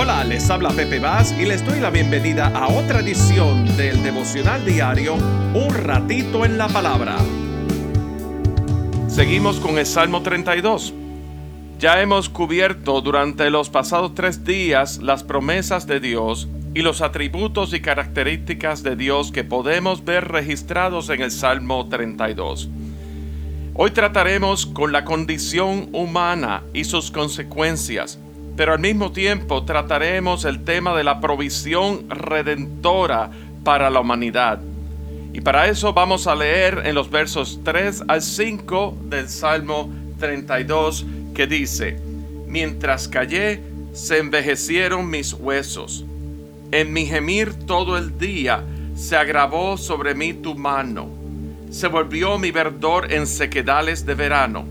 Hola, les habla Pepe Vaz y les doy la bienvenida a otra edición del devocional diario Un ratito en la palabra. Seguimos con el Salmo 32. Ya hemos cubierto durante los pasados tres días las promesas de Dios y los atributos y características de Dios que podemos ver registrados en el Salmo 32. Hoy trataremos con la condición humana y sus consecuencias pero al mismo tiempo trataremos el tema de la provisión redentora para la humanidad. Y para eso vamos a leer en los versos 3 al 5 del Salmo 32 que dice, Mientras callé, se envejecieron mis huesos. En mi gemir todo el día se agravó sobre mí tu mano. Se volvió mi verdor en sequedales de verano.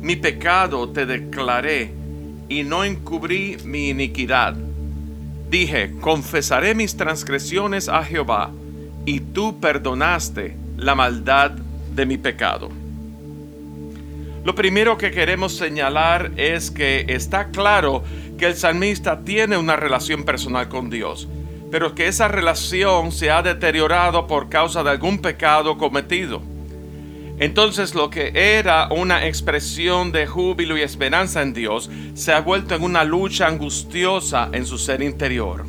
Mi pecado te declaré y no encubrí mi iniquidad. Dije, confesaré mis transgresiones a Jehová, y tú perdonaste la maldad de mi pecado. Lo primero que queremos señalar es que está claro que el salmista tiene una relación personal con Dios, pero que esa relación se ha deteriorado por causa de algún pecado cometido. Entonces lo que era una expresión de júbilo y esperanza en Dios se ha vuelto en una lucha angustiosa en su ser interior.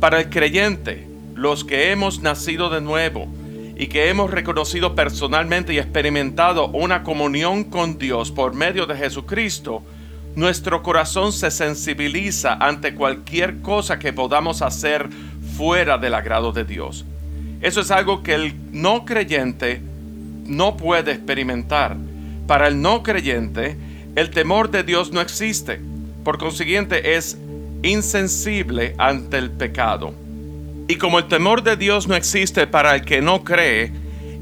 Para el creyente, los que hemos nacido de nuevo y que hemos reconocido personalmente y experimentado una comunión con Dios por medio de Jesucristo, nuestro corazón se sensibiliza ante cualquier cosa que podamos hacer fuera del agrado de Dios. Eso es algo que el no creyente no puede experimentar. Para el no creyente, el temor de Dios no existe. Por consiguiente, es insensible ante el pecado. Y como el temor de Dios no existe para el que no cree,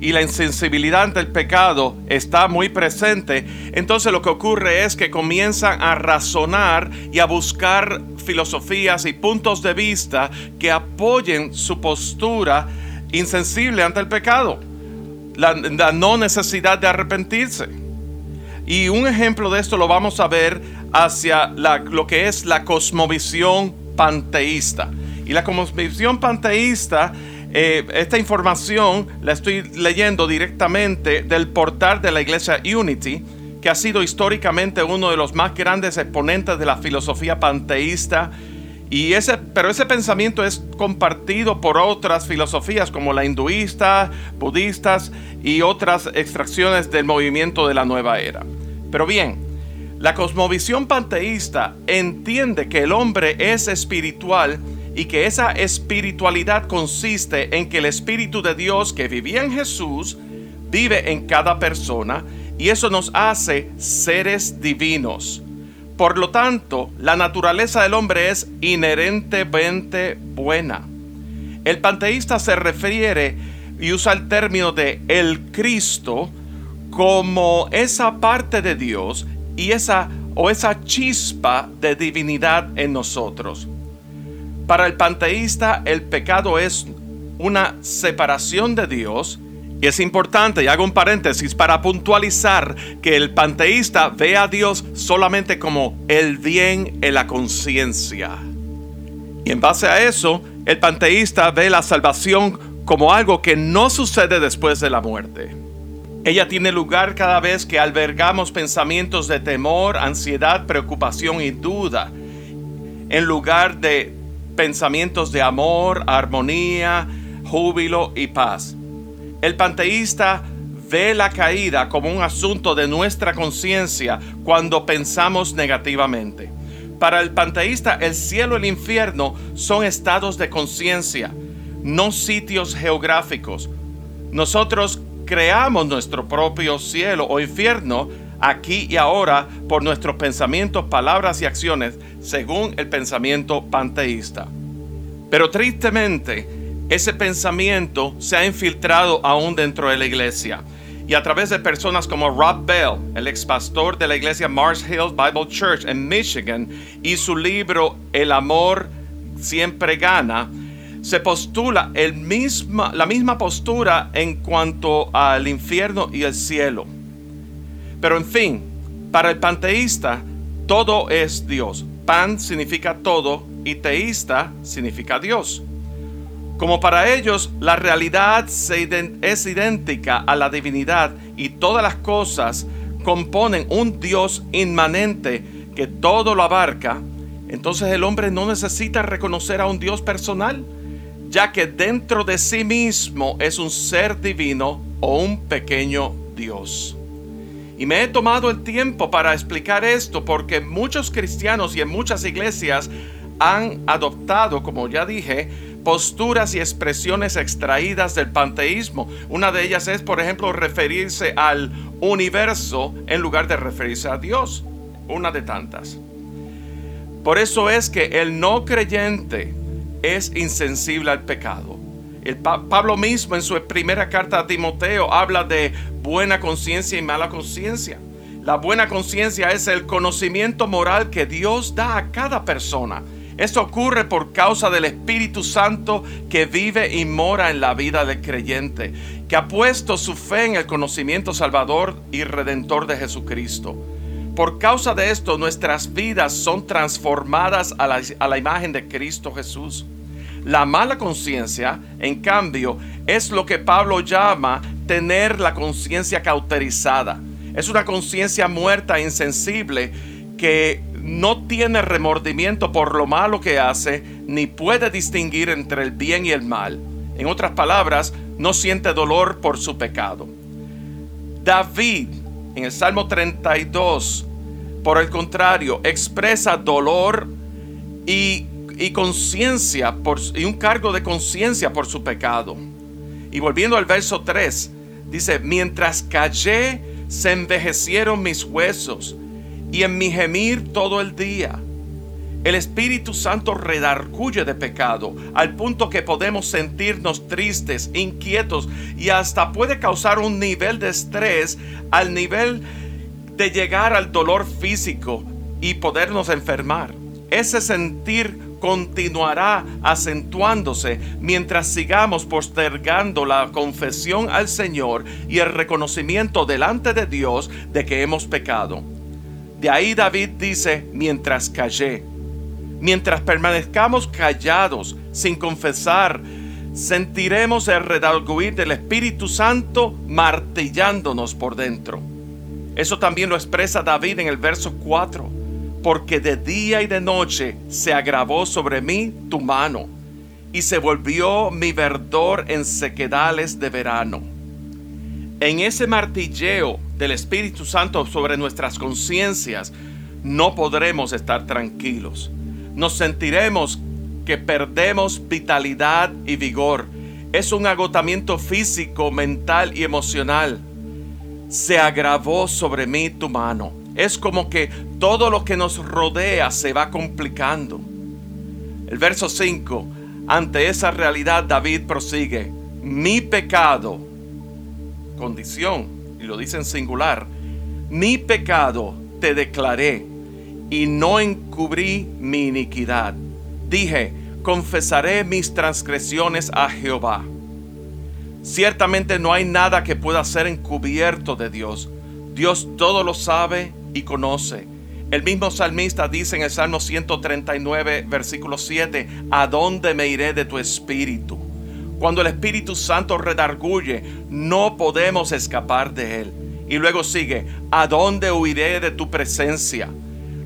y la insensibilidad ante el pecado está muy presente, entonces lo que ocurre es que comienzan a razonar y a buscar filosofías y puntos de vista que apoyen su postura insensible ante el pecado la, no necesidad de arrepentirse. Y un ejemplo de esto lo vamos a ver hacia lo que es la cosmovisión panteísta. Y la cosmovisión panteísta, eh, esta información la estoy leyendo directamente del portal de la iglesia Unity, que ha sido históricamente uno de los más grandes exponentes de la filosofía panteísta y ese, pero ese pensamiento es compartido por otras filosofías como la hinduista, budistas y otras extracciones del movimiento de la nueva era. Pero bien, la cosmovisión panteísta entiende que el hombre es espiritual y que esa espiritualidad consiste en que el Espíritu de Dios que vivía en Jesús vive en cada persona y eso nos hace seres divinos. Por lo tanto, la naturaleza del hombre es inherentemente buena. El panteísta se refiere y usa el término de el Cristo como esa parte de Dios y esa o esa chispa de divinidad en nosotros. Para el panteísta el pecado es una separación de Dios y es importante, y hago un paréntesis, para puntualizar que el panteísta ve a Dios solamente como el bien en la conciencia. Y en base a eso, el panteísta ve la salvación como algo que no sucede después de la muerte. Ella tiene lugar cada vez que albergamos pensamientos de temor, ansiedad, preocupación y duda, en lugar de pensamientos de amor, armonía, júbilo y paz. El panteísta ve la caída como un asunto de nuestra conciencia cuando pensamos negativamente. Para el panteísta, el cielo y el infierno son estados de conciencia, no sitios geográficos. Nosotros creamos nuestro propio cielo o infierno aquí y ahora por nuestros pensamientos, palabras y acciones, según el pensamiento panteísta. Pero tristemente, ese pensamiento se ha infiltrado aún dentro de la iglesia. Y a través de personas como Rob Bell, el ex pastor de la iglesia Mars Hills Bible Church en Michigan, y su libro El amor siempre gana, se postula el misma, la misma postura en cuanto al infierno y el cielo. Pero en fin, para el panteísta, todo es Dios. pan significa todo y teísta significa Dios. Como para ellos la realidad es idéntica a la divinidad y todas las cosas componen un Dios inmanente que todo lo abarca, entonces el hombre no necesita reconocer a un Dios personal, ya que dentro de sí mismo es un ser divino o un pequeño Dios. Y me he tomado el tiempo para explicar esto porque muchos cristianos y en muchas iglesias han adoptado, como ya dije, posturas y expresiones extraídas del panteísmo. Una de ellas es, por ejemplo, referirse al universo en lugar de referirse a Dios. Una de tantas. Por eso es que el no creyente es insensible al pecado. El Pablo mismo en su primera carta a Timoteo habla de buena conciencia y mala conciencia. La buena conciencia es el conocimiento moral que Dios da a cada persona esto ocurre por causa del Espíritu Santo que vive y mora en la vida del creyente, que ha puesto su fe en el conocimiento salvador y redentor de Jesucristo. Por causa de esto, nuestras vidas son transformadas a la, a la imagen de Cristo Jesús. La mala conciencia, en cambio, es lo que Pablo llama tener la conciencia cauterizada. Es una conciencia muerta e insensible que no tiene remordimiento por lo malo que hace, ni puede distinguir entre el bien y el mal. En otras palabras, no siente dolor por su pecado. David, en el Salmo 32, por el contrario, expresa dolor y, conciencia y un cargo de conciencia por su pecado. Y volviendo al verso 3, dice, mientras callé, se envejecieron mis huesos y en mi gemir todo el día. El Espíritu Santo redarguye de pecado al punto que podemos sentirnos tristes, inquietos y hasta puede causar un nivel de estrés al nivel de llegar al dolor físico y podernos enfermar. Ese sentir continuará acentuándose mientras sigamos postergando la confesión al Señor y el reconocimiento delante de Dios de que hemos pecado. De ahí David dice, mientras callé, mientras permanezcamos callados, sin confesar, sentiremos el redarguir del Espíritu Santo martillándonos por dentro. Eso también lo expresa David en el verso 4, porque de día y de noche se agravó sobre mí tu mano, y se volvió mi verdor en sequedales de verano. En ese martilleo del Espíritu Santo sobre nuestras conciencias, no podremos estar tranquilos. Nos sentiremos que perdemos vitalidad y vigor. Es un agotamiento físico, mental y emocional. Se agravó sobre mí tu mano. Es como que todo lo que nos rodea se va complicando. El verso 5. Ante esa realidad David prosigue. Mi pecado, condición, y lo dice en singular, mi pecado te declaré y no encubrí mi iniquidad. Dije, confesaré mis transgresiones a Jehová. Ciertamente no hay nada que pueda ser encubierto de Dios. Dios todo lo sabe y conoce. El mismo salmista dice en el Salmo 139, versículo 7, ¿a dónde me iré de tu espíritu? Cuando el Espíritu Santo redarguye, no podemos escapar de él. Y luego sigue, ¿a dónde huiré de tu presencia?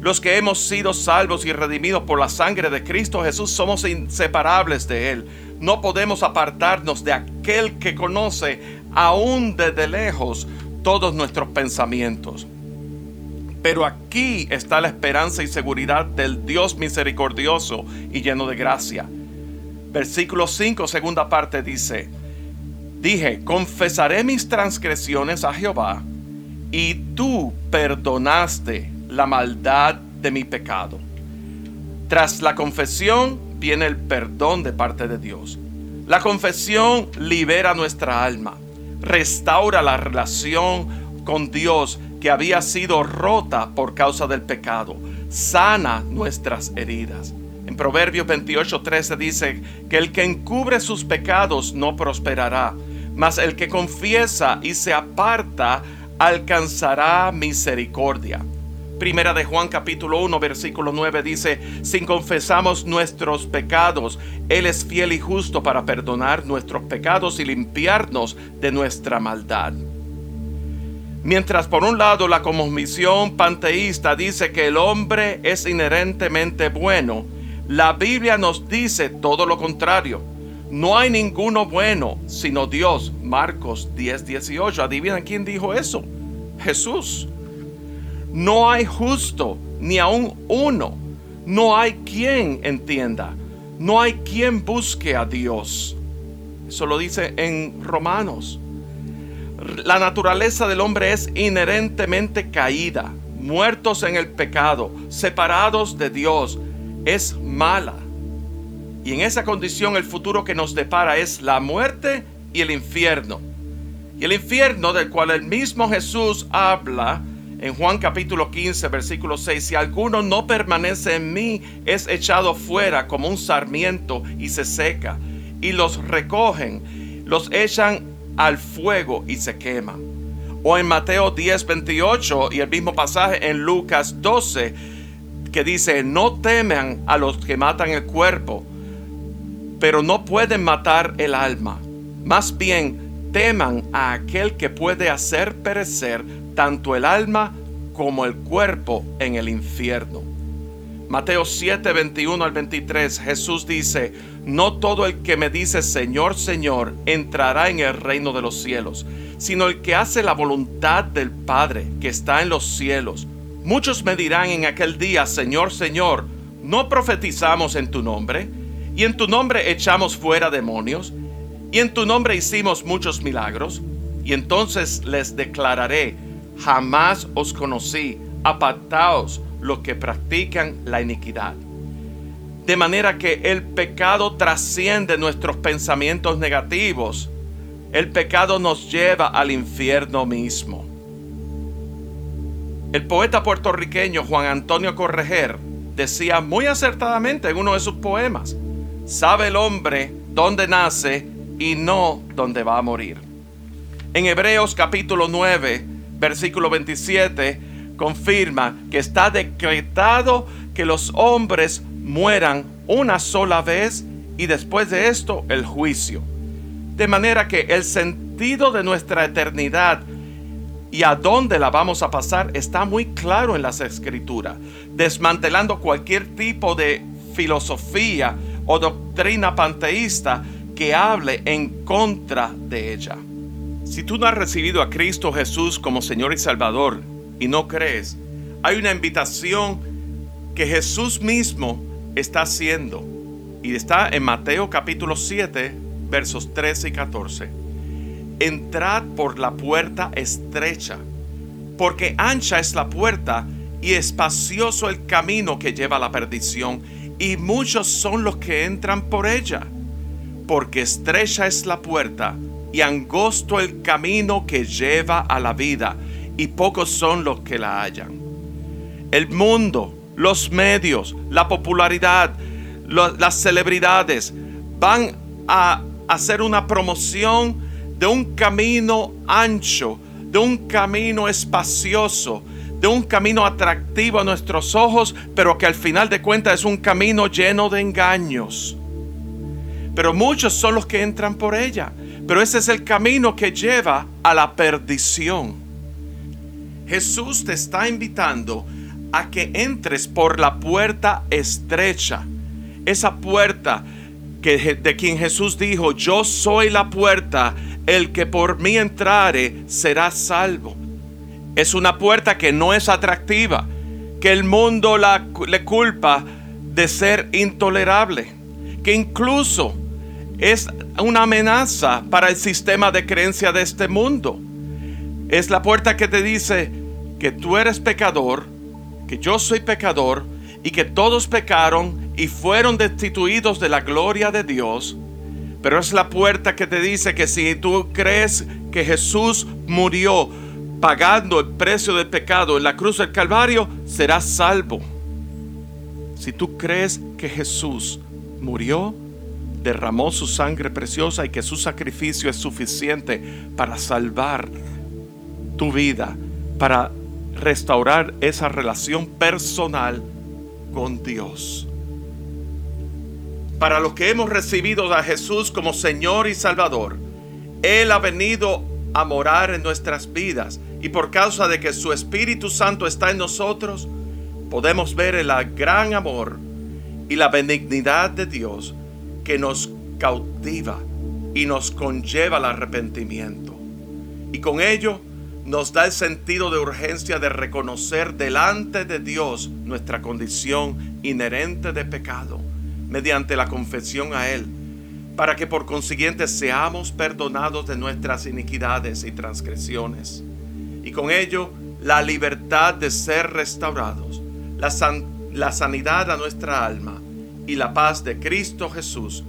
Los que hemos sido salvos y redimidos por la sangre de Cristo Jesús somos inseparables de Él. No podemos apartarnos de aquel que conoce aún desde lejos todos nuestros pensamientos. Pero aquí está la esperanza y seguridad del Dios misericordioso y lleno de gracia Versículo 5, segunda parte dice, dije, confesaré mis transgresiones a Jehová, y tú perdonaste la maldad de mi pecado. Tras la confesión viene el perdón de parte de Dios. La confesión libera nuestra alma, restaura la relación con Dios que había sido rota por causa del pecado, sana nuestras heridas. En Proverbios 28:13 dice que el que encubre sus pecados no prosperará, mas el que confiesa y se aparta alcanzará misericordia. Primera de Juan capítulo 1 versículo 9 dice, si confesamos nuestros pecados, Él es fiel y justo para perdonar nuestros pecados y limpiarnos de nuestra maldad. Mientras por un lado la comisión panteísta dice que el hombre es inherentemente bueno, la Biblia nos dice todo lo contrario. No hay ninguno bueno sino Dios. Marcos 10, 18. ¿Adivinan quién dijo eso? Jesús. No hay justo ni aún uno. No hay quien entienda. No hay quien busque a Dios. Eso lo dice en Romanos. La naturaleza del hombre es inherentemente caída, muertos en el pecado, separados de Dios. Es mala. Y en esa condición el futuro que nos depara es la muerte y el infierno. Y el infierno del cual el mismo Jesús habla en Juan capítulo 15, versículo 6, si alguno no permanece en mí, es echado fuera como un sarmiento y se seca. Y los recogen, los echan al fuego y se quema. O en Mateo 10, 28 y el mismo pasaje en Lucas 12 que dice, no teman a los que matan el cuerpo, pero no pueden matar el alma. Más bien, teman a aquel que puede hacer perecer tanto el alma como el cuerpo en el infierno. Mateo 7, 21 al 23, Jesús dice, no todo el que me dice Señor, Señor, entrará en el reino de los cielos, sino el que hace la voluntad del Padre que está en los cielos. Muchos me dirán en aquel día, Señor, Señor, ¿no profetizamos en tu nombre? ¿Y en tu nombre echamos fuera demonios? ¿Y en tu nombre hicimos muchos milagros? Y entonces les declararé, jamás os conocí, apartaos los que practican la iniquidad. De manera que el pecado trasciende nuestros pensamientos negativos. El pecado nos lleva al infierno mismo. El poeta puertorriqueño Juan Antonio Correger decía muy acertadamente en uno de sus poemas, sabe el hombre dónde nace y no dónde va a morir. En Hebreos capítulo 9, versículo 27, confirma que está decretado que los hombres mueran una sola vez y después de esto el juicio. De manera que el sentido de nuestra eternidad y a dónde la vamos a pasar está muy claro en las escrituras, desmantelando cualquier tipo de filosofía o doctrina panteísta que hable en contra de ella. Si tú no has recibido a Cristo Jesús como Señor y Salvador y no crees, hay una invitación que Jesús mismo está haciendo y está en Mateo capítulo 7 versos 13 y 14. Entrad por la puerta estrecha, porque ancha es la puerta y espacioso el camino que lleva a la perdición, y muchos son los que entran por ella, porque estrecha es la puerta y angosto el camino que lleva a la vida, y pocos son los que la hallan. El mundo, los medios, la popularidad, las celebridades van a hacer una promoción de un camino ancho, de un camino espacioso, de un camino atractivo a nuestros ojos, pero que al final de cuentas es un camino lleno de engaños. Pero muchos son los que entran por ella. Pero ese es el camino que lleva a la perdición. Jesús te está invitando a que entres por la puerta estrecha. Esa puerta que, de quien Jesús dijo, yo soy la puerta, el que por mí entrare será salvo. Es una puerta que no es atractiva, que el mundo la, le culpa de ser intolerable, que incluso es una amenaza para el sistema de creencia de este mundo. Es la puerta que te dice que tú eres pecador, que yo soy pecador y que todos pecaron y fueron destituidos de la gloria de Dios. Pero es la puerta que te dice que si tú crees que Jesús murió pagando el precio del pecado en la cruz del Calvario, serás salvo. Si tú crees que Jesús murió, derramó su sangre preciosa y que su sacrificio es suficiente para salvar tu vida, para restaurar esa relación personal con Dios. Para los que hemos recibido a Jesús como Señor y Salvador, Él ha venido a morar en nuestras vidas y por causa de que su Espíritu Santo está en nosotros, podemos ver el gran amor y la benignidad de Dios que nos cautiva y nos conlleva al arrepentimiento. Y con ello nos da el sentido de urgencia de reconocer delante de Dios nuestra condición inherente de pecado mediante la confesión a Él, para que por consiguiente seamos perdonados de nuestras iniquidades y transgresiones. Y con ello la libertad de ser restaurados, la, sanidad a nuestra alma y la paz de Cristo Jesús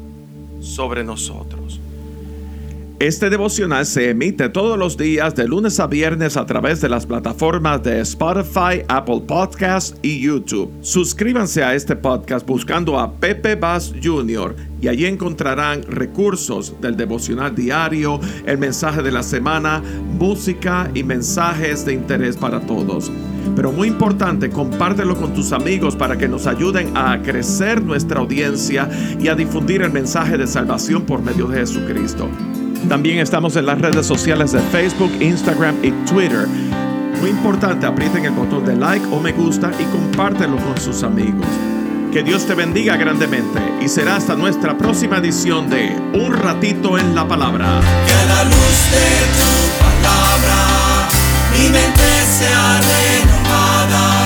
sobre nosotros. Este devocional se emite todos los días de lunes a viernes a través de las plataformas de Spotify, Apple Podcasts y YouTube. Suscríbanse a este podcast buscando a Pepe Bass Jr. y allí encontrarán recursos del devocional diario, el mensaje de la semana, música y mensajes de interés para todos. Pero muy importante, compártelo con tus amigos para que nos ayuden a crecer nuestra audiencia y a difundir el mensaje de salvación por medio de Jesucristo. También estamos en las redes sociales de Facebook, Instagram y Twitter. Muy importante, aprieten el botón de like o me gusta y compártelo con sus amigos. Que Dios te bendiga grandemente y será hasta nuestra próxima edición de Un ratito en la palabra. Que la luz de tu palabra mi mente sea renovada